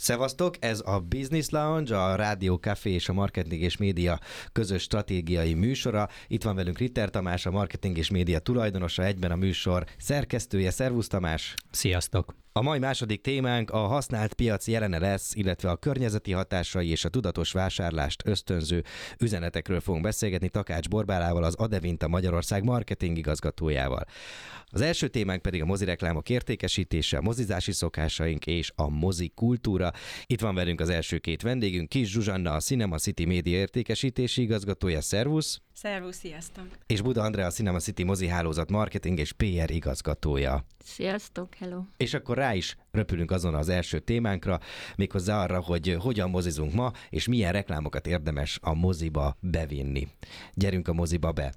Szevasztok, ez a Business Lounge, a Rádió Café és a Marketing és Média közös stratégiai műsora. Itt van velünk Ritter Tamás, a Marketing és Média tulajdonosa, egyben a műsor szerkesztője. Szervusz Tamás! Sziasztok! A mai második témánk a használt piac jelene lesz, illetve a környezeti hatásai és a tudatos vásárlást ösztönző üzenetekről fogunk beszélgetni Takács Borbálával, az Adevinta Magyarország marketing igazgatójával. Az első témánk pedig a mozireklámok értékesítése, a mozizási szokásaink és a mozi kultúra. Itt van velünk az első két vendégünk, Kis Zsuzsanna, a Cinema City Média értékesítési igazgatója. Szervusz! Szervusz, sziasztok! És Buda Andrea, a Cinema City mozi hálózat marketing és PR igazgatója. Sziasztok, hello! És akkor rá is röpülünk azon az első témánkra, méghozzá arra, hogy hogyan mozizunk ma, és milyen reklámokat érdemes a moziba bevinni. Gyerünk a moziba be.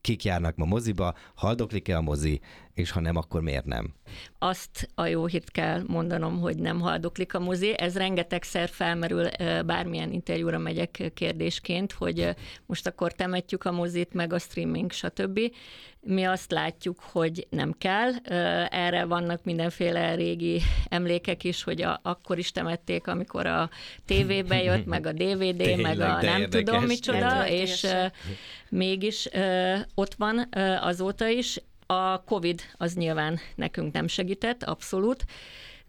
Kik járnak ma moziba, haldoklik-e a mozi, és ha nem, akkor miért nem? Azt a jó hírt kell mondanom, hogy nem haldoklik a mozi. Ez rengetegszer felmerül, bármilyen interjúra megyek kérdésként, hogy most akkor temetjük a mozit, meg a streaming, stb. Mi azt látjuk, hogy nem kell. Erre vannak mindenféle régi emlékek is, hogy a, akkor is temették, amikor a tévébe jött, meg a DVD, Tényleg, meg a nem érdekes. tudom micsoda, és mégis ott van azóta is. A COVID az nyilván nekünk nem segített, abszolút,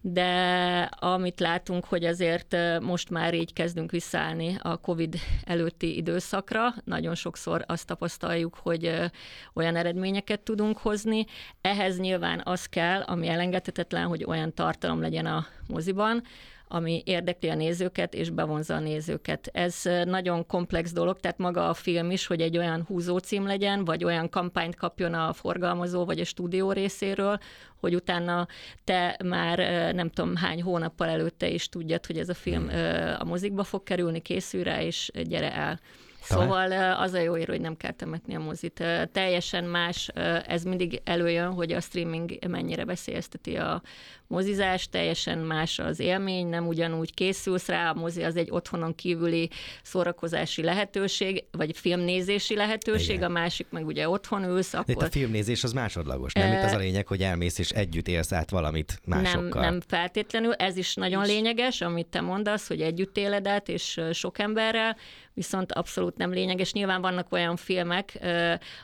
de amit látunk, hogy azért most már így kezdünk visszaállni a COVID előtti időszakra. Nagyon sokszor azt tapasztaljuk, hogy olyan eredményeket tudunk hozni. Ehhez nyilván az kell, ami elengedhetetlen, hogy olyan tartalom legyen a moziban, ami érdekli a nézőket és bevonza a nézőket. Ez nagyon komplex dolog, tehát maga a film is, hogy egy olyan húzócím legyen, vagy olyan kampányt kapjon a forgalmazó vagy a stúdió részéről, hogy utána te már nem tudom hány hónappal előtte is tudjad, hogy ez a film hmm. a mozikba fog kerülni, készül rá, és gyere el. Szóval az a jó ér, hogy nem kell temetni a mozit. Teljesen más, ez mindig előjön, hogy a streaming mennyire veszélyezteti a mozizás, teljesen más az élmény, nem ugyanúgy készülsz rá, a mozi az egy otthonon kívüli szórakozási lehetőség, vagy filmnézési lehetőség, Igen. a másik meg ugye otthon ülsz, akkor... Itt a filmnézés az másodlagos, nem? Itt az a lényeg, hogy elmész és együtt élsz át valamit másokkal. Nem, nem feltétlenül, ez is nagyon lényeges, amit te mondasz, hogy együtt éled át, és sok emberrel, viszont abszolút nem lényeges. Nyilván vannak olyan filmek,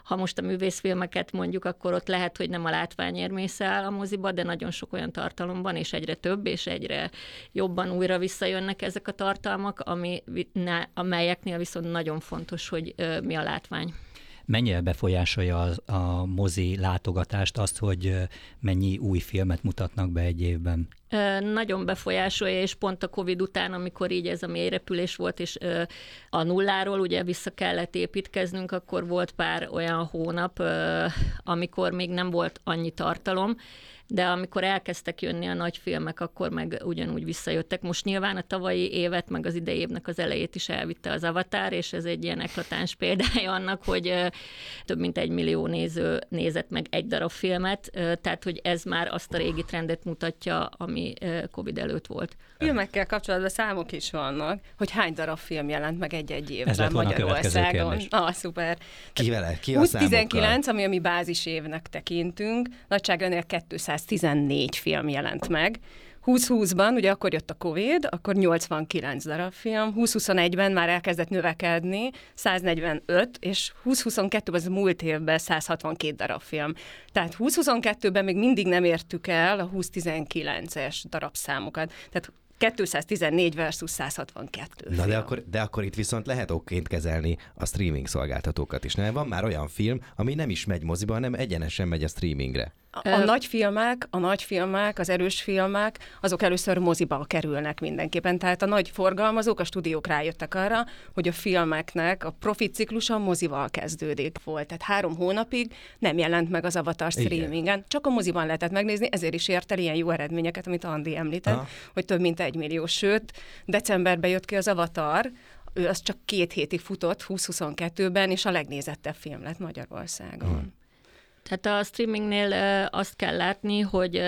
ha most a művészfilmeket mondjuk, akkor ott lehet, hogy nem a látványért mész el a moziba, de nagyon sok olyan tartalomban, és egyre több, és egyre jobban újra visszajönnek ezek a tartalmak, ami, amelyeknél viszont nagyon fontos, hogy mi a látvány mennyire befolyásolja a, a mozi látogatást azt, hogy mennyi új filmet mutatnak be egy évben? Nagyon befolyásolja, és pont a Covid után, amikor így ez a mélyrepülés volt, és a nulláról ugye vissza kellett építkeznünk, akkor volt pár olyan hónap, amikor még nem volt annyi tartalom, de amikor elkezdtek jönni a nagy filmek, akkor meg ugyanúgy visszajöttek. Most nyilván a tavalyi évet, meg az idei évnek az elejét is elvitte az Avatar, és ez egy ilyen eklatáns példája annak, hogy több mint egy millió néző nézett meg egy darab filmet, tehát hogy ez már azt a régi trendet mutatja, ami Covid előtt volt. Filmekkel kapcsolatban számok is vannak, hogy hány darab film jelent meg egy-egy évben Magyarországon. Ah, szuper. Ki vele? Ki a 2019, ami a mi bázis évnek tekintünk, nagyságrendileg 214 film jelent meg. 2020-ban, ugye akkor jött a Covid, akkor 89 darab film, 2021-ben már elkezdett növekedni, 145, és 2022-ben az múlt évben 162 darab film. Tehát 2022-ben még mindig nem értük el a 2019-es darabszámokat. Tehát 214 versus 162. Na de akkor, de akkor itt viszont lehet okként kezelni a streaming szolgáltatókat is. Nem van már olyan film, ami nem is megy moziba, hanem egyenesen megy a streamingre. A, a nagy filmek, a nagy filmek, az erős filmek, azok először moziba kerülnek mindenképpen. Tehát a nagy forgalmazók, a stúdiók rájöttek arra, hogy a filmeknek a profit ciklusa mozival kezdődik volt. Tehát három hónapig nem jelent meg az Avatar streamingen. Csak a moziban lehetett megnézni, ezért is ért el ilyen jó eredményeket, amit Andi említett, Aha. hogy több mint egy millió. Sőt, decemberben jött ki az Avatar, ő az csak két hétig futott, 2022-ben, és a legnézettebb film lett Magyarországon. Hmm. Tehát a streamingnél azt kell látni, hogy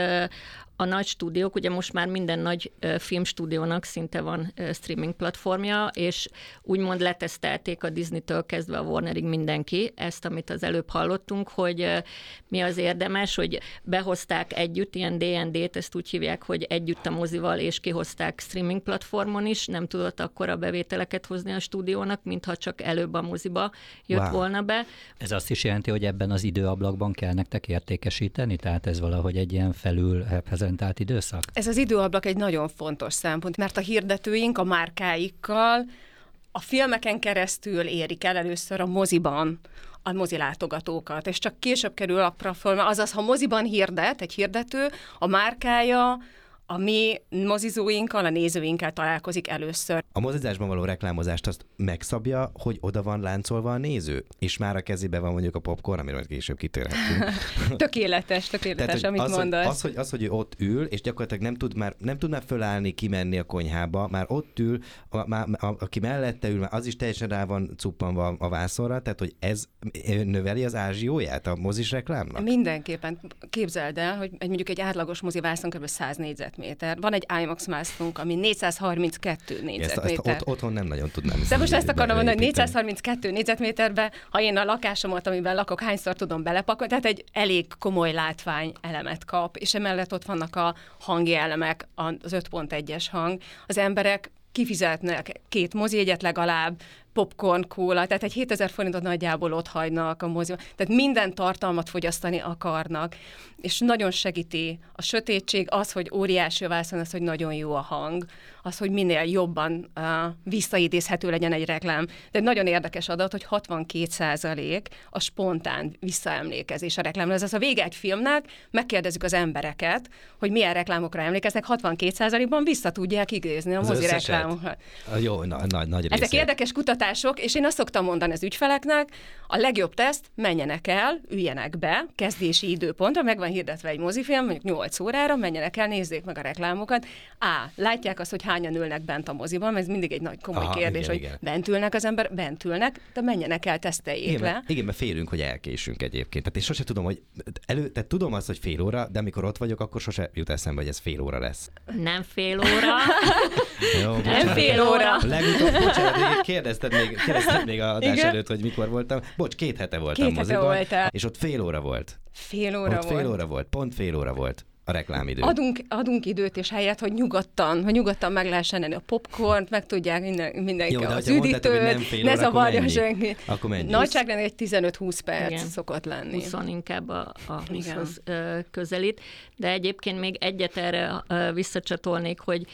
a nagy stúdiók, ugye most már minden nagy filmstúdiónak szinte van streaming platformja, és úgymond letesztelték a Disney-től kezdve a Warnerig mindenki ezt, amit az előbb hallottunk, hogy mi az érdemes, hogy behozták együtt, ilyen D&D-t, ezt úgy hívják, hogy együtt a mozival, és kihozták streaming platformon is, nem tudott akkor a bevételeket hozni a stúdiónak, mintha csak előbb a moziba jött wow. volna be. Ez azt is jelenti, hogy ebben az időablakban kell nektek értékesíteni, tehát ez valahogy egy ilyen felül reprezentált időszak? Ez az időablak egy nagyon fontos szempont, mert a hirdetőink a márkáikkal a filmeken keresztül érik el először a moziban a mozilátogatókat, és csak később kerül a platforma, azaz ha moziban hirdet egy hirdető, a márkája a mi mozizóinkkal, a nézőinkkel találkozik először. A mozizásban való reklámozást azt megszabja, hogy oda van láncolva a néző, és már a kezébe van mondjuk a popcorn, amiről később kitérhetünk. tökéletes, tökéletes, Tehát, amit az, mondasz. Hogy, az, hogy, az, hogy ő ott ül, és gyakorlatilag nem tud már, nem tud már fölállni, kimenni a konyhába, már ott ül, a, a, a, aki mellette ül, már az is teljesen rá van cuppanva a vászonra, tehát hogy ez növeli az ázsióját a mozis reklámnak? Mindenképpen. Képzeld el, hogy egy, mondjuk egy átlagos mozi vászon kb. 100 négyzet négyzetméter. Van egy IMAX mászlunk, ami 432 négyzetméter. Ezt, ezt ott, otthon nem nagyon tudnám. De most ezt akarom mondani, hogy 432 négyzetméterbe, ha én a lakásomat, amiben lakok, hányszor tudom belepakolni, tehát egy elég komoly látvány elemet kap, és emellett ott vannak a hangi elemek, az 5.1-es hang. Az emberek kifizetnek két mozijegyet legalább, popcorn, kóla, tehát egy 7000 forintot nagyjából ott hagynak a moziban. Tehát minden tartalmat fogyasztani akarnak, és nagyon segíti a sötétség, az, hogy óriási vászon, az, hogy nagyon jó a hang, az, hogy minél jobban uh, visszaidézhető legyen egy reklám. De nagyon érdekes adat, hogy 62% a spontán visszaemlékezés a reklámra. Ez az a vége egy filmnek, megkérdezzük az embereket, hogy milyen reklámokra emlékeznek, 62%-ban vissza tudják idézni a mozi reklámokat. Jó, na, nagy, nagy Ezek érdekes kutatások, és én azt szoktam mondani az ügyfeleknek, a legjobb teszt, menjenek el, üljenek be, kezdési időpontra, meg van hirdetve egy mozifilm, mondjuk 8 órára, menjenek el, nézzék meg a reklámokat. A. Látják azt, hogy hányan ülnek bent a moziban, mert ez mindig egy nagy komoly Aha, kérdés, igen, hogy igen. bent ülnek az ember, bent ülnek, de menjenek el, teszteljék igen, le. Mert, igen, mert félünk, hogy elkésünk egyébként. Tehát én sose tudom, hogy elő, tehát tudom azt, hogy fél óra, de amikor ott vagyok, akkor sose jut eszembe, hogy ez fél óra lesz. Nem fél óra. Jó, nem fél óra. Legutóbb, bocsánat, kérdezted még, kérdezted még a adás igen? előtt, hogy mikor voltam. Bocs, két hete voltam két moziban, hete voltál. és ott fél óra volt. Fél óra ott volt. fél óra volt, pont fél óra volt a reklámidő. Adunk, adunk időt és helyet, hogy nyugodtan, hogy nyugodtan meg lehessen enni a popcornt, meg tudják minden, mindenki Jó, az üdítőt, ne zavarja senki. Akkor mennyi? Nagyságrend egy 15-20 perc Igen. szokott lenni. 20 inkább a, a 20-hoz közelít, de egyébként még egyet erre visszacsatolnék, hogy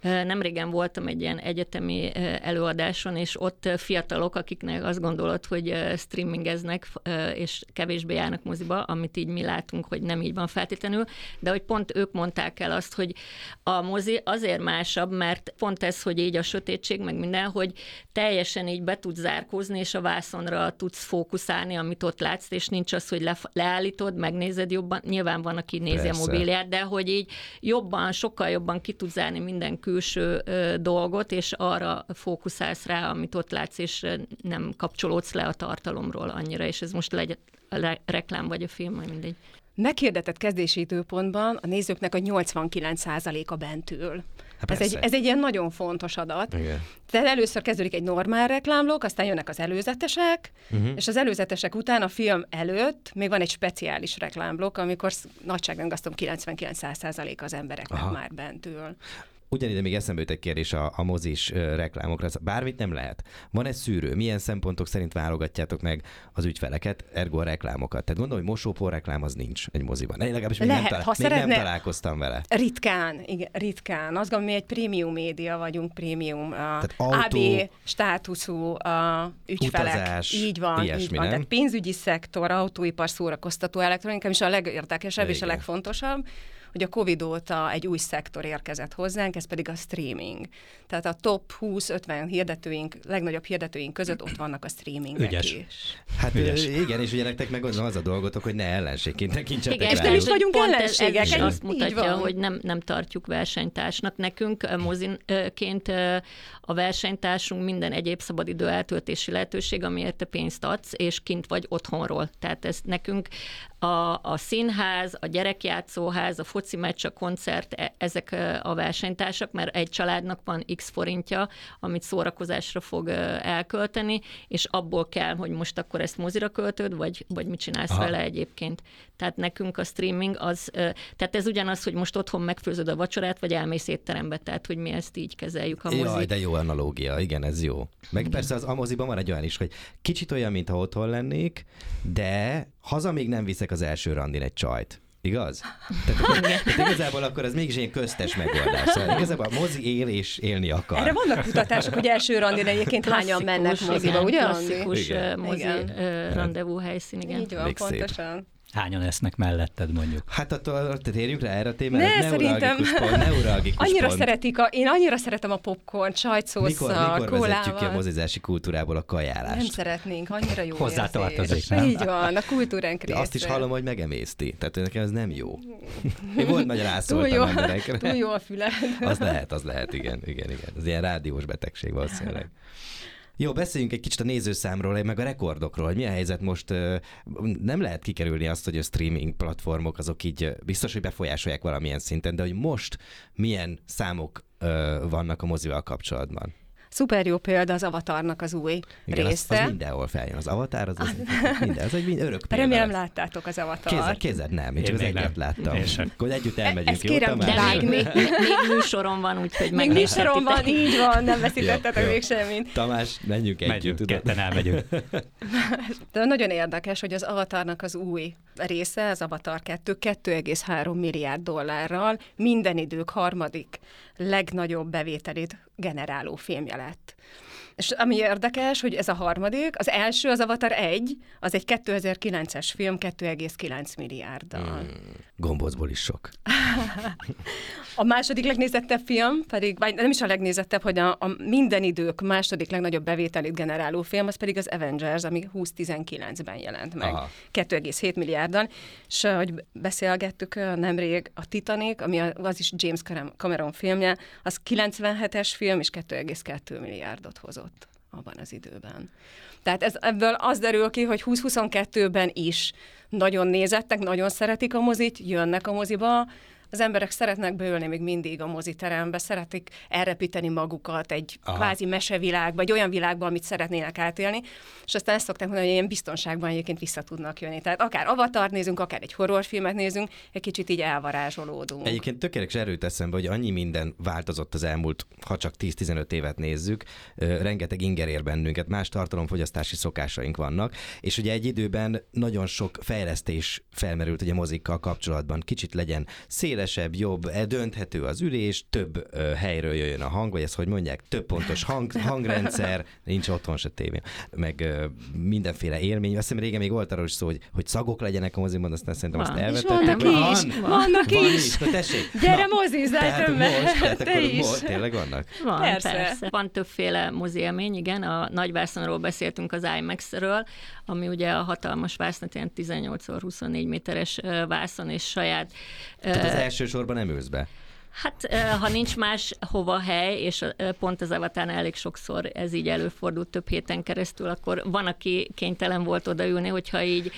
Nemrégen voltam egy ilyen egyetemi előadáson, és ott fiatalok, akiknek azt gondolod, hogy streamingeznek, és kevésbé járnak moziba, amit így mi látunk, hogy nem így van feltétlenül, de hogy pont ők mondták el azt, hogy a mozi azért másabb, mert pont ez, hogy így a sötétség, meg minden, hogy teljesen így be tudsz zárkózni, és a vászonra tudsz fókuszálni, amit ott látsz, és nincs az, hogy le, leállítod, megnézed jobban. Nyilván van, aki nézi Persze. a mobilját, de hogy így jobban, sokkal jobban ki tudsz zárni minden külső dolgot, és arra fókuszálsz rá, amit ott látsz, és nem kapcsolódsz le a tartalomról annyira, és ez most legyen a reklám vagy a film, vagy mindegy. Meghirdetett kezdési időpontban a nézőknek a 89%-a bent ül. Hát ez, egy, ez egy ilyen nagyon fontos adat. Igen. Tehát először kezdődik egy normál reklámlók, aztán jönnek az előzetesek, uh-huh. és az előzetesek után a film előtt még van egy speciális reklámblokk, amikor nagyságrend azt 99% az embereknek Aha. már bent ül. Ugyanide még eszembe jut egy kérdés a, a mozis reklámokra. Bármit nem lehet. Van egy szűrő? Milyen szempontok szerint válogatjátok meg az ügyfeleket, ergo a reklámokat? Tehát gondolom, hogy mosópor reklám az nincs egy moziban. Én legalábbis még, Lehet, nem, talál, ha még szeretne- nem találkoztam vele. Ritkán, igen, ritkán. Azt gondolom, mi egy prémium média vagyunk, prémium a autó- AB státuszú a ügyfelek. Utazás, így van, ilyesmi, így van. nem? Tehát pénzügyi szektor, autóipar, szórakoztató elektronika, és a legérdekesebb és a Igen. legfontosabb, hogy a Covid óta egy új szektor érkezett hozzánk, ez pedig a streaming. Tehát a top 20-50 hirdetőink, legnagyobb hirdetőink között ott vannak a streamingek Ügyes. is. Hát Ügyes. igen, és ugye nektek meg az a dolgotok, hogy ne ellenségként tekintsetek Igen, és nem is vagyunk pont ez- ellenségek, Ez, így azt van. mutatja, hogy nem, nem tartjuk versenytársnak. Nekünk mozinként a versenytársunk minden egyéb szabadidő eltöltési lehetőség, amiért te pénzt adsz, és kint vagy otthonról. Tehát ez nekünk a, a színház, a gyerekjátszóház, a foci meccs, a koncert, e- ezek a versenytársak, mert egy családnak van x forintja, amit szórakozásra fog elkölteni, és abból kell, hogy most akkor ezt mozira költöd, vagy, vagy mit csinálsz Aha. vele egyébként. Tehát nekünk a streaming az, tehát ez ugyanaz, hogy most otthon megfőzöd a vacsorát, vagy elmész étterembe, tehát hogy mi ezt így kezeljük a Jaj, mozi. de jó analógia, igen, ez jó. Meg persze az Amoziban van egy olyan is, hogy kicsit olyan, mintha otthon lennék, de haza még nem viszek az első randin egy csajt. Igaz? Tehát, tehát igazából akkor ez mégis egy köztes megoldás. Szóval igazából a mozi él és élni akar. Erre vannak kutatások, hogy első randin egyébként hányan mennek moziba, ugye? Klasszikus Igen. igen. mozi Igen. rendezvú helyszín, igen. Így van, Elég szép. Hányan esznek melletted mondjuk? Hát attól térjünk rá erre a témára. Ne, ez szerintem- neuralgikus pont, neuralgikus Annyira pont. szeretik, a, én annyira szeretem a popcorn, Mikor, sajtszósszal, mikor vezetjük ki a kólával. mozizási kultúrából a Nem kajálást? szeretnénk, annyira jó Hozzá érzés. tartozik, nem? Így van, a kultúránk De azt is hallom, hogy megemészti. Tehát nekem ez nem jó. Én volt nagy túl rászóltam jó, emberekre. túl jó a füled. Az lehet, az lehet, igen, igen, igen. Ez ilyen rádiós betegség valószínűleg. Jó, beszéljünk egy kicsit a nézőszámról, meg a rekordokról, hogy mi a helyzet most. Nem lehet kikerülni azt, hogy a streaming platformok azok így biztos, hogy befolyásolják valamilyen szinten, de hogy most milyen számok vannak a mozival kapcsolatban. Szuper jó példa az Avatarnak az új Igen, az, része. az mindenhol feljön. Az avatar, az, az minden, az egy mind- örök példa. Remélem láttátok az Kézzel, Avatart. kézzel nem, én csak Én az egyet nem. láttam. Én sem. Akkor együtt elmegyünk, ezt jó, kérem, Tamás? De még, még, még, van, úgyhogy Még műsorom van, így van, nem veszítettetek Jó, jó. még semmit. Tamás, menjünk együtt. Megyünk, ketten elmegyünk. De nagyon érdekes, hogy az Avatarnak az új része, az Avatar 2, 2,3 milliárd dollárral minden idők harmadik legnagyobb bevételét generáló filmje lett. És ami érdekes, hogy ez a harmadik, az első, az Avatar 1, az egy 2009-es film 2,9 milliárddal. Hmm. Gombócból is sok. A második legnézettebb film pedig, vagy nem is a legnézettebb, hogy a, a minden idők második legnagyobb bevételét generáló film, az pedig az Avengers, ami 2019-ben jelent meg. Aha. 2,7 milliárdan. És ahogy beszélgettük nemrég, a Titanic, ami az is James Cameron filmje, az 97-es film, és 2,2 milliárdot hozott abban az időben. Tehát ez, ebből az derül ki, hogy 2022-ben is nagyon nézettek, nagyon szeretik a mozit, jönnek a moziba, az emberek szeretnek beülni még mindig a moziterembe, szeretik elrepíteni magukat egy Aha. Kvázi mesevilágba, egy olyan világba, amit szeretnének átélni, és aztán ezt szokták mondani, hogy ilyen biztonságban egyébként vissza tudnak jönni. Tehát akár avatar nézünk, akár egy horrorfilmet nézünk, egy kicsit így elvarázsolódunk. Egyébként tökéletes erőt eszembe, hogy annyi minden változott az elmúlt, ha csak 10-15 évet nézzük, rengeteg inger ér bennünket, más tartalomfogyasztási szokásaink vannak, és ugye egy időben nagyon sok fejlesztés felmerült ugye mozikkal kapcsolatban, kicsit legyen szélesebb, jobb, e, dönthető az ülés, több ö, helyről jöjjön a hang, vagy ezt hogy mondják, több pontos hang, hangrendszer, nincs otthon se tévé, meg ö, mindenféle élmény. Azt hiszem régen még volt arról is szó, hogy, hogy szagok legyenek a moziban, aztán szerintem azt Van. És elvetették. vannak is, vannak van is. Na tessék, Gyere mozizzál többet, te akkor is. Most, tényleg vannak? Van, Persze. persze. Van többféle mozi élmény, igen. A nagyvászonról beszéltünk az IMAX-ről, ami ugye a hatalmas vászon, ilyen 18x24 méteres ö, vászon, és saját... Tehát az első sorban nem ülsz be. Hát, ha nincs más hova hely, és pont az Avatárnál elég sokszor ez így előfordult több héten keresztül, akkor van, aki kénytelen volt odaülni, hogyha így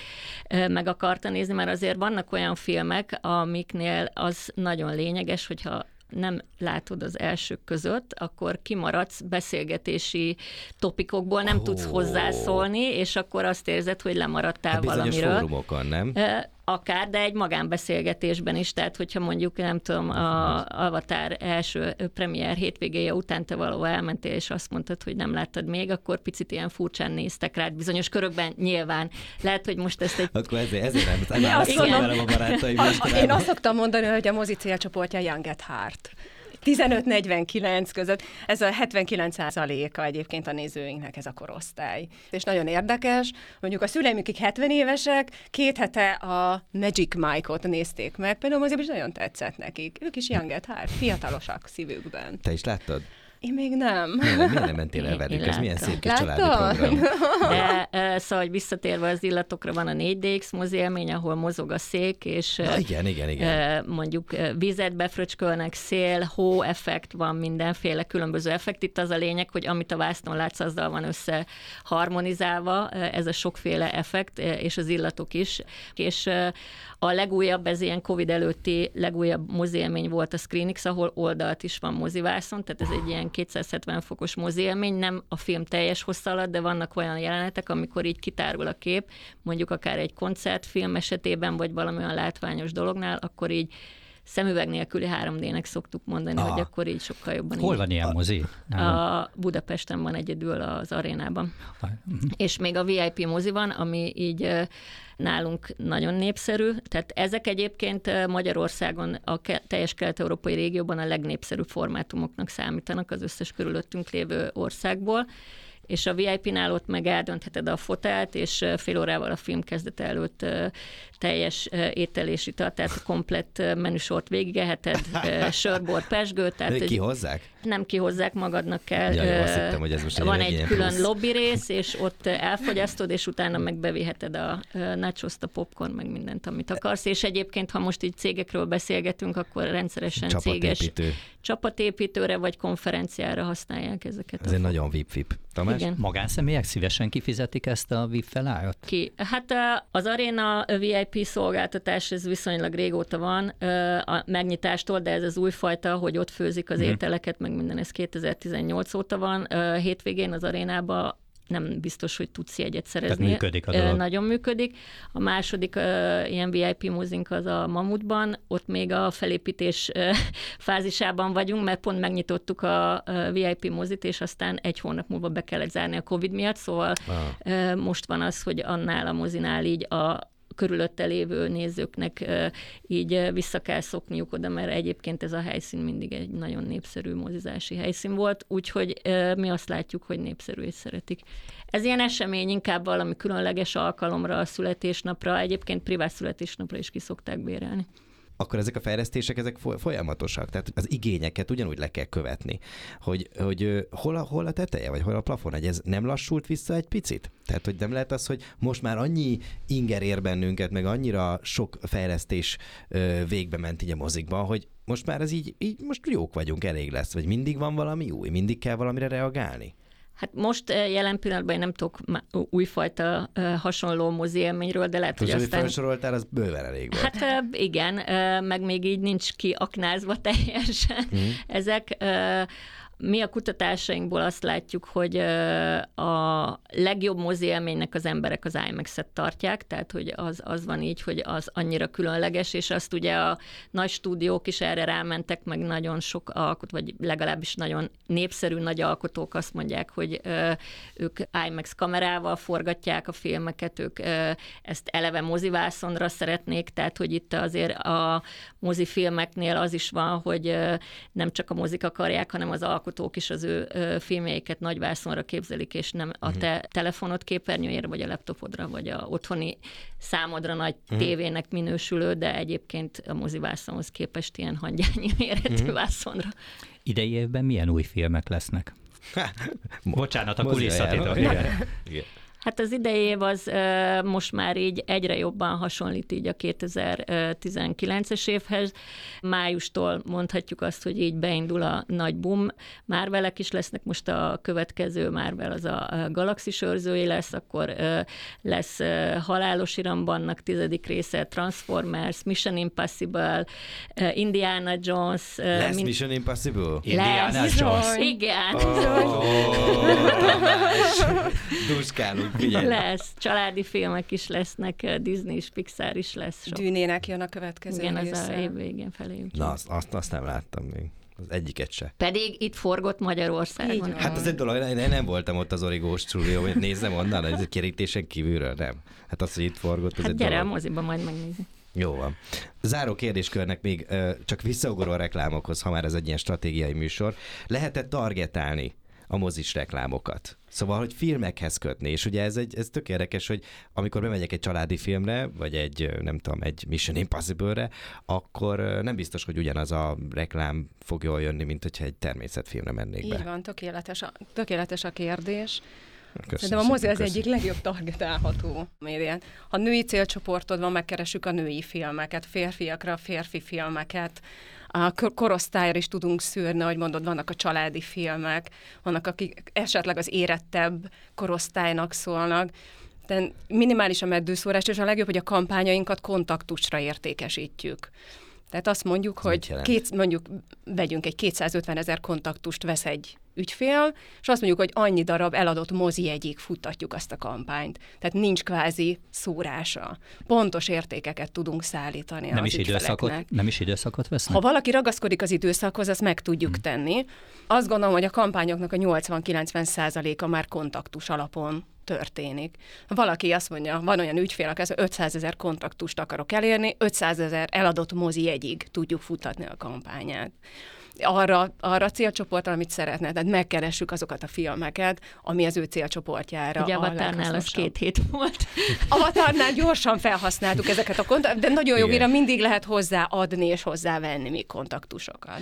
meg akarta nézni, mert azért vannak olyan filmek, amiknél az nagyon lényeges, hogyha nem látod az elsők között, akkor kimaradsz beszélgetési topikokból, nem Ó. tudsz hozzászólni, és akkor azt érzed, hogy lemaradtál Hát valamiről. fórumokon, nem? Akár, de egy magánbeszélgetésben is, tehát hogyha mondjuk, nem tudom, a Avatar első premier hétvégéje után te való elmentél, és azt mondtad, hogy nem láttad még, akkor picit ilyen furcsán néztek rád bizonyos körökben nyilván. Lehet, hogy most ezt egy... Akkor ezért, ezért nem, nem azt mondom- a barátaim. Én azt szoktam mondani, hogy a mozi célcsoportja Young at Heart. 15-49 között. Ez a 79%-a egyébként a nézőinknek ez a korosztály. És nagyon érdekes, mondjuk a szüleim, akik 70 évesek, két hete a Magic Mike-ot nézték meg, például azért is nagyon tetszett nekik. Ők is young at heart, fiatalosak szívükben. Te is láttad? Én még nem. Miért, miért nem mentél el velük? Ez milyen szép kis családi Láttad? program. De szóval, hogy visszatérve az illatokra van a 4DX mozi élmény, ahol mozog a szék, és Na, igen, igen, igen. Mondjuk vizet befröcskölnek, szél, hó effekt van, mindenféle különböző effekt. Itt az a lényeg, hogy amit a vásznon látsz, azzal van össze harmonizálva ez a sokféle effekt, és az illatok is. És a legújabb, ez ilyen Covid előtti legújabb moziélmény volt a Screenix, ahol oldalt is van mozivászon, tehát ez egy ilyen 270 fokos moziélmény, nem a film teljes hossza alatt, de vannak olyan jelenetek, amikor így kitárul a kép, mondjuk akár egy koncertfilm esetében, vagy valami olyan látványos dolognál, akkor így szemüveg nélküli 3D-nek szoktuk mondani, Ah. hogy akkor így sokkal jobban Hol így. van ilyen mozi? A Budapesten van egyedül az arénában. És még a VIP mozi van, ami így nálunk nagyon népszerű. Tehát ezek egyébként Magyarországon a ke- teljes kelet-európai régióban a legnépszerűbb formátumoknak számítanak az összes körülöttünk lévő országból és a VIP-nál ott meg eldöntheted a fotelt, és fél órával a film kezdete előtt teljes ö, étel és ital, tehát komplett menüsort végigeheted, sörbor, pesgő, tehát De egy- kihozzák? nem kihozzák, magadnak kell. Ja, jó, azt hittem, hogy ez most egy Van egy ilyen külön plusz. lobby rész, és ott elfogyasztod, és utána meg beviheted a nachos a popcorn, meg mindent, amit akarsz. És egyébként, ha most így cégekről beszélgetünk, akkor rendszeresen céges Csapatépítő. csapatépítőre vagy konferenciára használják ezeket. Ez egy nagyon vip-vip. Tamás? Igen. Magánszemélyek szívesen kifizetik ezt a VIP felárat? ki. Hát az Arena VIP szolgáltatás, ez viszonylag régóta van a megnyitástól, de ez az újfajta, hogy ott főzik Mhm. az ételeket, meg minden, ez 2018 óta van. Hétvégén az arénába nem biztos, hogy tudsz jegyet szerezni. működik a dolog. Nagyon működik. A második ö, ilyen VIP muzink az a Mamutban, ott még a felépítés fázisában vagyunk, mert pont megnyitottuk a VIP mozit, és aztán egy hónap múlva be kellett zárni a Covid miatt, szóval Ah. Most van az, hogy annál a mozinál így a körülötte lévő nézőknek így vissza kell szokniuk oda, mert egyébként ez a helyszín mindig egy nagyon népszerű mozizási helyszín volt, úgyhogy mi azt látjuk, hogy népszerű és szeretik. Ez ilyen esemény inkább valami különleges alkalomra, a születésnapra, egyébként privát születésnapra is ki szokták bérelni. Akkor ezek a fejlesztések ezek foly- folyamatosak, tehát az igényeket ugyanúgy le kell követni, hogy, hogy hol, a, hol a teteje, vagy hol a plafon, hogy ez nem lassult vissza egy picit? Tehát, hogy nem lehet az, hogy most már annyi inger ér bennünket, meg annyira sok fejlesztés végbe ment így a mozikban, hogy most már ez így, így most jók vagyunk, elég lesz, vagy mindig van valami új, mindig kell valamire reagálni? Hát most eh, jelen pillanatban én nem tudok újfajta eh, hasonló mozi élményről, de lehet, hogy Hogy aztán... felsoroltál, az bőven elég volt. Hát ö, igen, meg még így nincs kiaknázva teljesen Mhm. ezek. Mi a kutatásainkból azt látjuk, hogy a legjobb mozi élménynek az emberek az IMAX-et tartják, tehát hogy az, az van így, hogy az annyira különleges, és azt ugye a nagy stúdiók is erre rámentek, meg nagyon sok alkot, vagy legalábbis nagyon népszerű nagy alkotók azt mondják, hogy ők IMAX kamerával forgatják a filmeket, ők ezt eleve mozivászonra szeretnék, tehát hogy itt azért a mozifilmeknél az is van, hogy nem csak a mozik akarják, hanem az alkotók is az ő filmjeiket nagyvászonra képzelik, és nem a te telefonod képernyőjére, vagy a laptopodra, vagy a otthoni számodra nagy tévének minősülő, de egyébként a mozivászonhoz képest ilyen hangyányi méretű vászonra. Idei évben milyen új filmek lesznek? Bocsánat, a kulisszatitok. Hát az idei év az most már így egyre jobban hasonlít így a 2019-es évhez. Májustól mondhatjuk azt, hogy így beindul a nagy boom. Marvelek is lesznek, most a következő Marvel az a Galaxis őrzői lesz, akkor lesz Halálos Irambannak tizedik része, Transformers, Mission Impossible, Indiana Jones. Lesz mind- Mission Impossible? Indiana Lesz. Jones. Igen. Oh, Duskálunk, figyelj. Lesz, családi filmek is lesznek, Disney és Pixar is lesz. Sok. Dűnének jön a következő Igen, az a év végén felé. Na, azt, azt, azt nem láttam még. Az egyiket se. Pedig itt forgott Magyarországon. Hát az egy dolog, én nem voltam ott az origós stúdió, hogy nézzem onnan, ez egy kerítésen kívülről, nem. Hát az, hogy itt forgott, az Hát egy gyere a dolog. moziba, majd megnézni. Jó van. Záró kérdéskörnek még ö, csak visszaugró a reklámokhoz, ha már ez egy ilyen stratégiai műsor. Lehet-e targetálni a mozis reklámokat? Szóval, hogy filmekhez kötni, és ugye ez, egy, ez tök érdekes, hogy amikor bemegyek egy családi filmre, vagy egy, nem tudom, egy Mission Impossible-re, akkor nem biztos, hogy ugyanaz a reklám fog jól jönni, mint hogyha egy természetfilmre mennék be. Így van, tökéletes a, tökéletes a kérdés. Köszönöm Szerintem a mozi az egyik legjobb targetálható médián. Ha női célcsoportod van, megkeressük a női filmeket, férfiakra férfi filmeket, a kor- korosztályra is tudunk szűrni, ahogy mondod, vannak a családi filmek, vannak, akik esetleg az érettebb korosztálynak szólnak. De minimális a meddőszórás, és a legjobb, hogy a kampányainkat kontaktusra értékesítjük. Tehát azt mondjuk, Ez hogy két, mondjuk vegyünk egy 250 ezer kontaktust, vesz egy ügyfél, és azt mondjuk, hogy annyi darab eladott mozi egyik futtatjuk azt a kampányt. Tehát nincs kvázi szórása. Pontos értékeket tudunk szállítani Nem az is, időszakot, nem is időszakot vesznek? Ha valaki ragaszkodik az időszakhoz, azt meg tudjuk tenni. Azt gondolom, hogy a kampányoknak a 80-90 százaléka már kontaktus alapon történik. Valaki azt mondja, van olyan ügyfél, aki mondja, 500 ezer kontaktust akarok elérni, 500 ezer eladott mozi egyig tudjuk futtatni a kampányát. Arra, arra a célcsoportra, amit szeretne. Tehát megkeressük azokat a filmeket, ami az ő célcsoportjára. Ugye a Avatarnál az két hét volt. Avatarnál gyorsan felhasználtuk ezeket a kontaktusokat, de nagyon Igen. jogira mindig lehet hozzáadni és hozzávenni még kontaktusokat.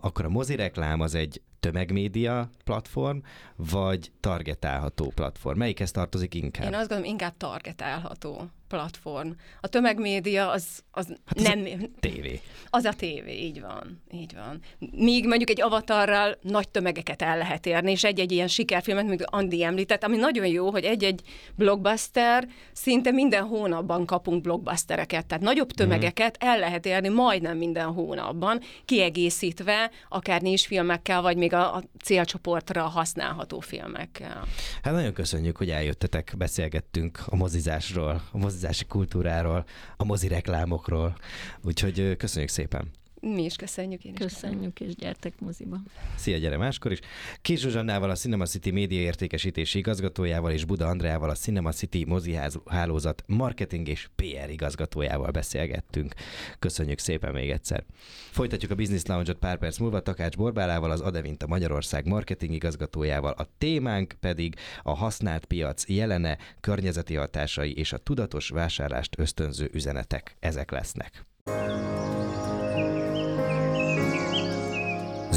Akkor a mozireklám az egy tömegmédia platform, vagy targetálható platform? Melyikhez tartozik inkább? Én azt gondolom, inkább targetálható platform. A tömegmédia az, az Hát az nem... Tévé. Az a tévé, így van, így van. Míg mondjuk egy avatarral nagy tömegeket el lehet érni, és egy-egy ilyen sikerfilmet, mint Andi említett, ami nagyon jó, hogy egy-egy blockbuster, szinte minden hónapban kapunk blockbustereket, tehát nagyobb tömegeket el lehet érni majdnem minden hónapban, kiegészítve akár filmekkel, vagy még a, a célcsoportra használható filmekkel. Hát nagyon köszönjük, hogy eljöttetek, beszélgettünk a mozizásról, a mozizási kultúráról, a mozireklámokról, úgyhogy ö, köszönjük szépen. Mi is köszönjük. Én is Köszönjük, és gyertek moziba. Szia, gyere máskor is. Kis Zsuzsannával, a Cinema City média értékesítési igazgatójával és Buda Andreával, a Cinema City moziház- hálózat marketing és PR igazgatójával beszélgettünk. Köszönjük szépen még egyszer. Folytatjuk a Business Lounge-ot pár perc múlva Takács Borbálával, az Adevinta Magyarország marketing igazgatójával. A témánk pedig a használt piac jelene, környezeti hatásai és a tudatos vásárlást ösztönző üzenetek. Ezek lesznek.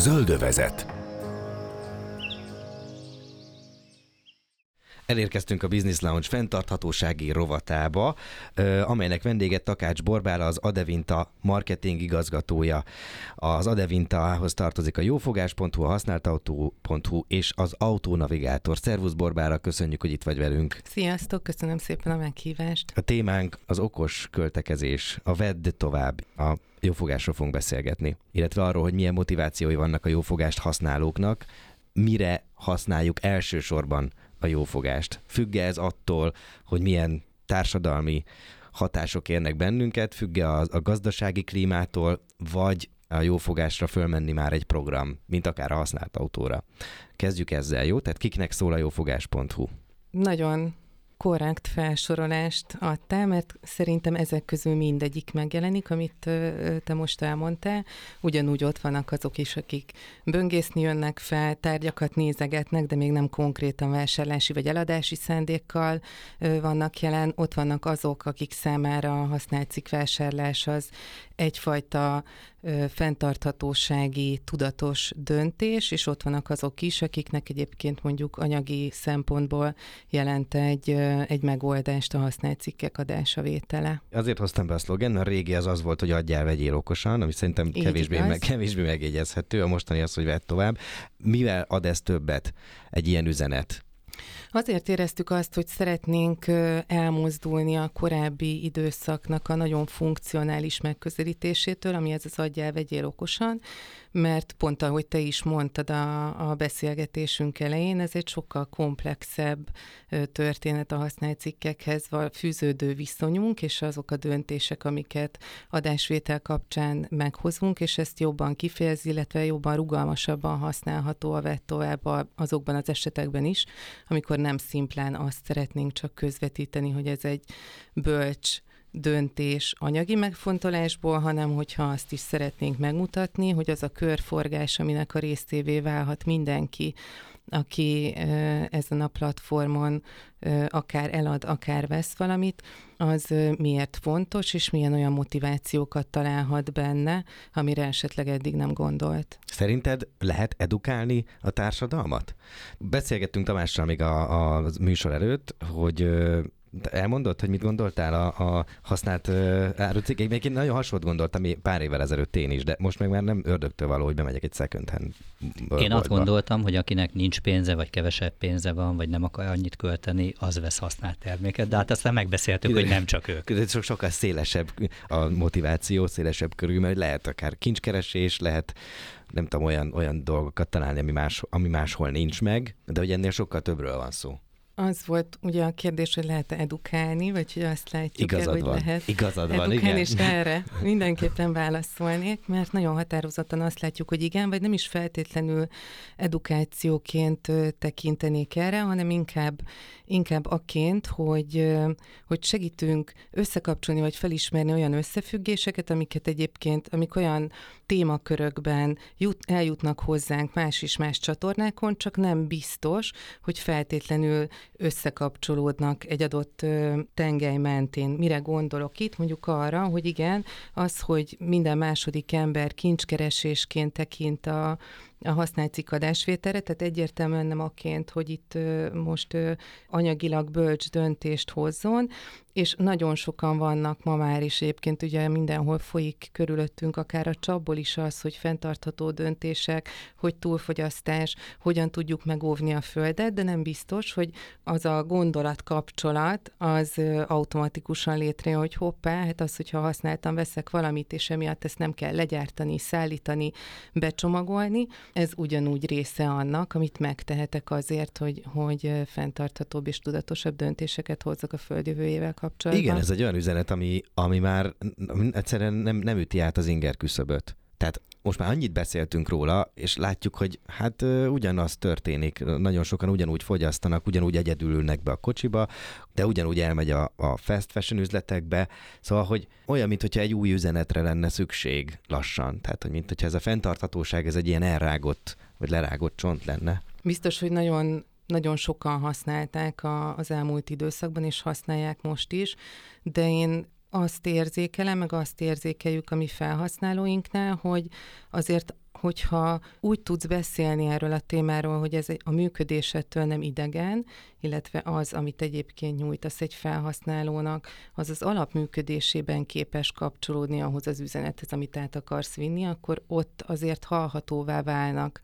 Zöldövezet. Elérkeztünk a Business Lounge fenntarthatósági rovatába, amelynek vendége Takács Borbála, az Adevinta marketing igazgatója. Az Adevintahoz tartozik a jófogás.hu, a használtautó.hu és az Autonavigátor. Szervusz Borbála, köszönjük, hogy itt vagy velünk. Sziasztok, köszönöm szépen a meghívást. A témánk az okos költekezés, a vedd tovább, a jófogásról fogunk beszélgetni, illetve arról, hogy milyen motivációi vannak a jófogást használóknak, mire használjuk elsősorban a jófogást. Függe ez attól, hogy milyen társadalmi hatások érnek bennünket, függe a, a gazdasági klímától, vagy a jófogásra fölmenni már egy program, mint akár a használt autóra. Kezdjük ezzel, jó? Tehát kiknek szól a jófogás.hu? Nagyon korrekt felsorolást adtál, mert szerintem ezek közül mindegyik megjelenik, amit te most elmondtál. Ugyanúgy ott vannak azok is, akik böngészni jönnek fel, tárgyakat nézegetnek, de még nem konkrétan vásárlási vagy eladási szándékkal vannak jelen. Ott vannak azok, akik számára a használt cikkvásárlás az egyfajta ö, fenntarthatósági, tudatos döntés, és ott vannak azok is, akiknek egyébként mondjuk anyagi szempontból jelent egy, ö, egy megoldást a használt cikkek adása vétele. Azért hoztam be a szlogen, a régi az az volt, hogy adjál, vegyél okosan, ami szerintem Így kevésbé, igaz. meg, kevésbé megjegyezhető, a mostani az, hogy vedd tovább. Mivel ad ez többet egy ilyen üzenet? Azért éreztük azt, hogy szeretnénk elmozdulni a korábbi időszaknak a nagyon funkcionális megközelítésétől, ami ez az adjál, vegyél okosan, mert pont ahogy te is mondtad a, a beszélgetésünk elején, ez egy sokkal komplexebb történet a használt cikkekhez fűződő viszonyunk, és azok a döntések, amiket adásvétel kapcsán meghozunk, és ezt jobban kifejezi, illetve jobban rugalmasabban használható a vett tovább azokban az esetekben is, amikor nem szimplán azt szeretnénk csak közvetíteni, hogy ez egy bölcs döntés anyagi megfontolásból, hanem hogyha azt is szeretnénk megmutatni, hogy az a körforgás, aminek a részévé válhat mindenki, aki ezen a platformon akár elad, akár vesz valamit, az miért fontos, és milyen olyan motivációkat találhat benne, amire esetleg eddig nem gondolt. Szerinted lehet edukálni a társadalmat? Beszélgettünk Tamással még a, a műsor előtt, hogy Elmondott, hogy mit gondoltál a, a használt uh, árucikkek? Még én nagyon hasonlót gondoltam pár évvel ezelőtt én is, de most meg már nem ördögtől való, hogy bemegyek egy second hand Én azt gondoltam, hogy akinek nincs pénze, vagy kevesebb pénze van, vagy nem akar annyit költeni, az vesz használt terméket, de hát aztán megbeszéltük, hogy nem csak ők. Ez sok, sokkal szélesebb a motiváció, szélesebb körül, mert lehet akár kincskeresés, lehet nem tudom, olyan, olyan dolgokat találni, ami, más, ami máshol nincs meg, de hogy ennél sokkal többről van szó. Az volt ugye a kérdés, hogy lehet-e edukálni, vagy hogy azt látjuk Igazad hogy van. lehet Igazad edukálni, van, igen. és erre mindenképpen válaszolnék, mert nagyon határozottan azt látjuk, hogy igen, vagy nem is feltétlenül edukációként tekintenék erre, hanem inkább, inkább aként, hogy, hogy segítünk összekapcsolni, vagy felismerni olyan összefüggéseket, amiket egyébként, amik olyan témakörökben jut, eljutnak hozzánk más és más csatornákon, csak nem biztos, hogy feltétlenül összekapcsolódnak egy adott tengely mentén. Mire gondolok itt? Mondjuk arra, hogy igen, az, hogy minden második ember kincskeresésként tekint a, a használt cikk adásvételre, tehát egyértelműen nem aként, hogy itt most anyagilag bölcs döntést hozzon, és nagyon sokan vannak ma már is egyébként, ugye mindenhol folyik körülöttünk, akár a csapból is az, hogy fenntartható döntések, hogy túlfogyasztás, hogyan tudjuk megóvni a földet, de nem biztos, hogy az a gondolat kapcsolat az automatikusan létrejön, hogy hoppá, hát az, hogyha használtam, veszek valamit, és emiatt ezt nem kell legyártani, szállítani, becsomagolni, ez ugyanúgy része annak, amit megtehetek azért, hogy, hogy fenntarthatóbb és tudatosabb döntéseket hozzak a földjövőjével kapcsolatban. Igen, ez egy olyan üzenet, ami, ami már egyszerűen nem, nem üti át az inger küszöböt. Tehát most már annyit beszéltünk róla, és látjuk, hogy hát ugyanaz történik. Nagyon sokan ugyanúgy fogyasztanak, ugyanúgy egyedül ülnek be a kocsiba, de ugyanúgy elmegy a, a fast fashion üzletekbe. Szóval, hogy olyan, mintha egy új üzenetre lenne szükség lassan. Tehát, hogy mintha ez a fenntarthatóság, ez egy ilyen elrágott, vagy lerágott csont lenne. Biztos, hogy nagyon nagyon sokan használták a, az elmúlt időszakban, és használják most is, de én azt érzékelem, meg azt érzékeljük a mi felhasználóinknál, hogy azért hogyha úgy tudsz beszélni erről a témáról, hogy ez a működésettől nem idegen, illetve az, amit egyébként nyújtasz egy felhasználónak, az az alapműködésében képes kapcsolódni ahhoz az üzenethez, amit át akarsz vinni, akkor ott azért hallhatóvá válnak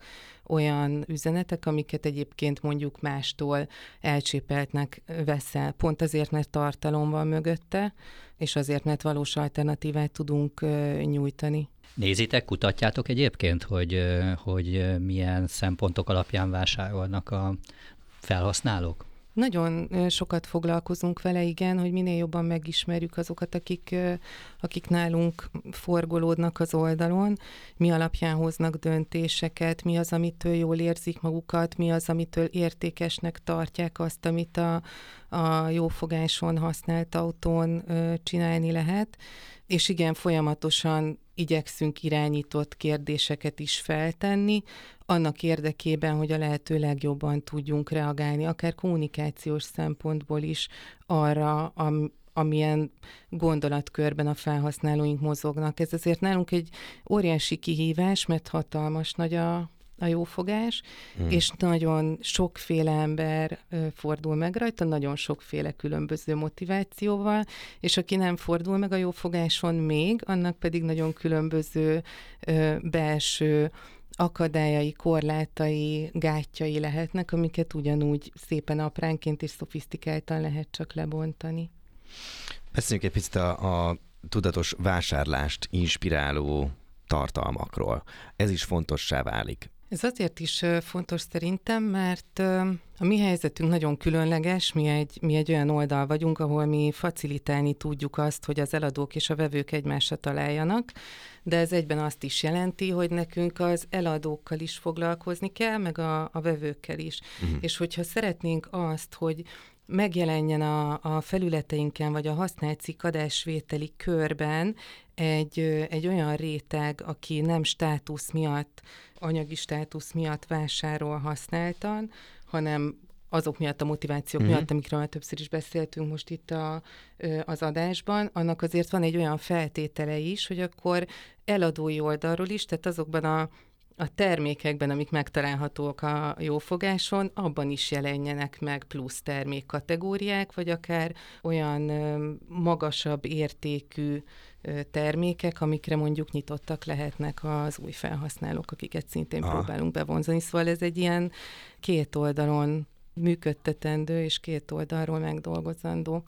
olyan üzenetek, amiket egyébként mondjuk mástól elcsépeltnek veszel, pont azért, mert tartalom van mögötte, és azért, mert valós alternatívát tudunk nyújtani. Nézitek, kutatjátok egyébként, hogy, hogy milyen szempontok alapján vásárolnak a felhasználók? Nagyon sokat foglalkozunk vele, igen, hogy minél jobban megismerjük azokat, akik, akik nálunk forgolódnak az oldalon, mi alapján hoznak döntéseket, mi az, amitől jól érzik magukat, mi az, amitől értékesnek tartják azt, amit a, a jófogáson használt autón csinálni lehet. És igen, folyamatosan igyekszünk irányított kérdéseket is feltenni, annak érdekében, hogy a lehető legjobban tudjunk reagálni, akár kommunikációs szempontból is arra, am, amilyen gondolatkörben a felhasználóink mozognak. Ez azért nálunk egy óriási kihívás, mert hatalmas nagy a, a jófogás, hmm. és nagyon sokféle ember fordul meg rajta, nagyon sokféle különböző motivációval, és aki nem fordul meg a jófogáson még, annak pedig nagyon különböző belső akadályai, korlátai, gátjai lehetnek, amiket ugyanúgy szépen apránként és szofisztikáltan lehet csak lebontani. Beszéljünk egy picit a, a tudatos vásárlást inspiráló tartalmakról. Ez is fontossá válik. Ez azért is fontos szerintem, mert a mi helyzetünk nagyon különleges, mi egy, mi egy olyan oldal vagyunk, ahol mi facilitálni tudjuk azt, hogy az eladók és a vevők egymásra találjanak, de ez egyben azt is jelenti, hogy nekünk az eladókkal is foglalkozni kell, meg a, a vevőkkel is. Uh-huh. És hogyha szeretnénk azt, hogy megjelenjen a, a felületeinken, vagy a használt cikk adásvételi körben egy, egy olyan réteg, aki nem státusz miatt, anyagi státusz miatt vásárol használtan, hanem azok miatt, a motivációk uh-huh. miatt, amikről már többször is beszéltünk most itt a, az adásban, annak azért van egy olyan feltétele is, hogy akkor eladói oldalról is, tehát azokban a a termékekben, amik megtalálhatók a jófogáson, abban is jelenjenek meg plusz termékkategóriák, vagy akár olyan magasabb értékű termékek, amikre mondjuk nyitottak lehetnek az új felhasználók, akiket szintén Aha. próbálunk bevonzani. Szóval ez egy ilyen két oldalon működtetendő és két oldalról megdolgozandó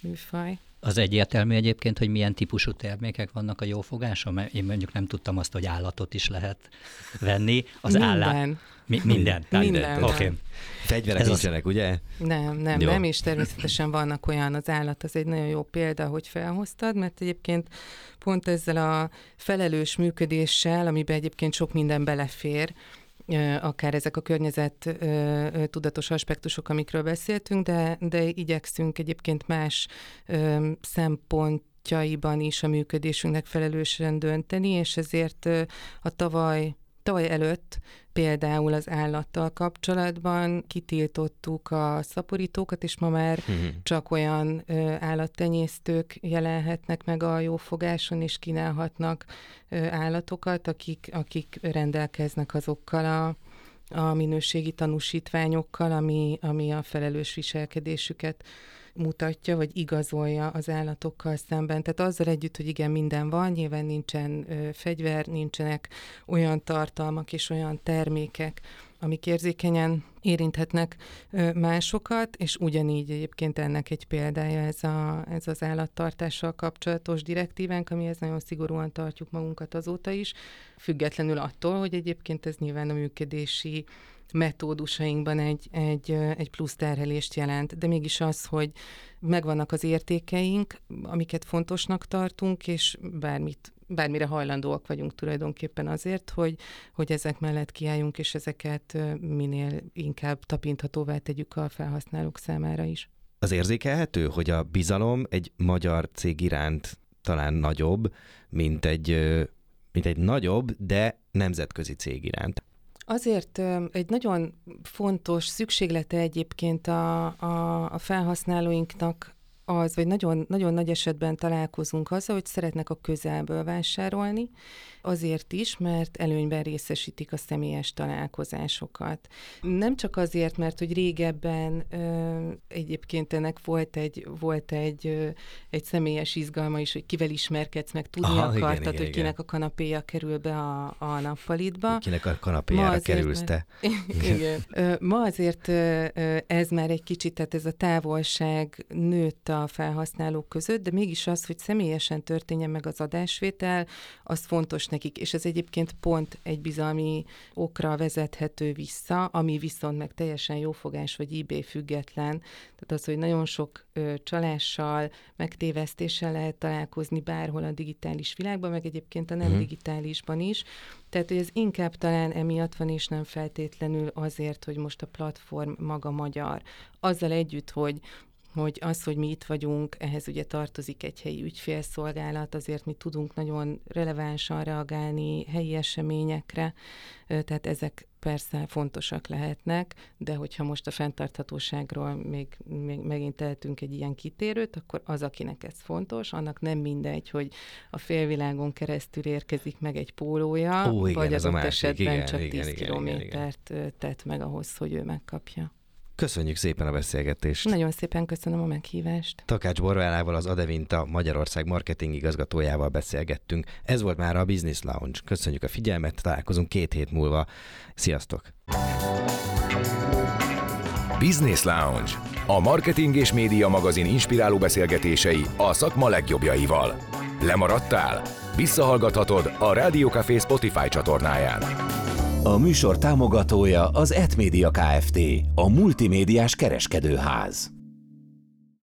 műfaj. Az egyértelmű egyébként, hogy milyen típusú termékek vannak a jófogáson, mert én mondjuk nem tudtam azt, hogy állatot is lehet venni. Az minden. Állát, mi, minden. minden. Oké. Okay. Fegyverek Ez nincsenek, az... ugye? Nem, nem, jó. nem, és természetesen vannak olyan, az állat az egy nagyon jó példa, hogy felhoztad, mert egyébként pont ezzel a felelős működéssel, amiben egyébként sok minden belefér, akár ezek a környezet tudatos aspektusok, amikről beszéltünk, de, de igyekszünk egyébként más szempont is a működésünknek felelősen dönteni, és ezért a tavaly tavaly előtt például az állattal kapcsolatban kitiltottuk a szaporítókat, és ma már uh-huh. csak olyan ö, állattenyésztők jelenhetnek meg a jófogáson, és kínálhatnak ö, állatokat, akik, akik rendelkeznek azokkal a a minőségi tanúsítványokkal, ami, ami a felelős viselkedésüket mutatja, vagy igazolja az állatokkal szemben. Tehát azzal együtt, hogy igen, minden van, nyilván nincsen ö, fegyver, nincsenek olyan tartalmak és olyan termékek, amik érzékenyen érinthetnek másokat, és ugyanígy egyébként ennek egy példája ez, a, ez az állattartással kapcsolatos direktívánk, amihez nagyon szigorúan tartjuk magunkat azóta is, függetlenül attól, hogy egyébként ez nyilván a működési metódusainkban egy, egy, egy plusz terhelést jelent, de mégis az, hogy megvannak az értékeink, amiket fontosnak tartunk, és bármit bármire hajlandóak vagyunk tulajdonképpen azért, hogy, hogy ezek mellett kiálljunk, és ezeket minél inkább tapinthatóvá tegyük a felhasználók számára is. Az érzékelhető, hogy a bizalom egy magyar cég iránt talán nagyobb, mint egy, mint egy nagyobb, de nemzetközi cég iránt. Azért egy nagyon fontos szükséglete egyébként a, a, a felhasználóinknak az, vagy nagyon, nagyon nagy esetben találkozunk azzal, hogy szeretnek a közelből vásárolni, azért is, mert előnyben részesítik a személyes találkozásokat. Nem csak azért, mert hogy régebben ö, egyébként ennek volt egy, volt egy, ö, egy személyes izgalma is, hogy kivel ismerkedsz, meg tudni Aha, akartad, igen, igen, hogy kinek igen. a kanapéja kerül be a, a nappalitba. Kinek a kanapéjára kerülsz te. igen. Ma azért ez már egy kicsit, tehát ez a távolság nőtt a felhasználók között, de mégis az, hogy személyesen történjen meg az adásvétel, az fontos nekik, és ez egyébként pont egy bizalmi okra vezethető vissza, ami viszont meg teljesen jófogás vagy eBay független. Tehát az, hogy nagyon sok ö, csalással, megtévesztéssel lehet találkozni bárhol a digitális világban, meg egyébként a nem uh-huh. digitálisban is. Tehát, hogy ez inkább talán emiatt van, és nem feltétlenül azért, hogy most a platform maga magyar. Azzal együtt, hogy hogy az, hogy mi itt vagyunk, ehhez ugye tartozik egy helyi ügyfélszolgálat, azért mi tudunk nagyon relevánsan reagálni helyi eseményekre, tehát ezek persze fontosak lehetnek, de hogyha most a fenntarthatóságról még, még megint tehetünk egy ilyen kitérőt, akkor az, akinek ez fontos, annak nem mindegy, hogy a félvilágon keresztül érkezik meg egy pólója, Ó, igen, vagy az a esetben igen, csak igen, 10 igen, kilométert igen, igen. tett meg ahhoz, hogy ő megkapja. Köszönjük szépen a beszélgetést. Nagyon szépen köszönöm a meghívást. Takács Borválával, az Adevinta Magyarország marketing igazgatójával beszélgettünk. Ez volt már a Business Lounge. Köszönjük a figyelmet, találkozunk két hét múlva. Sziasztok! Business Lounge. A marketing és média magazin inspiráló beszélgetései a szakma legjobbjaival. Lemaradtál? Visszahallgathatod a Rádiókafé Spotify csatornáján. A műsor támogatója az Etmédia Kft. A multimédiás kereskedőház.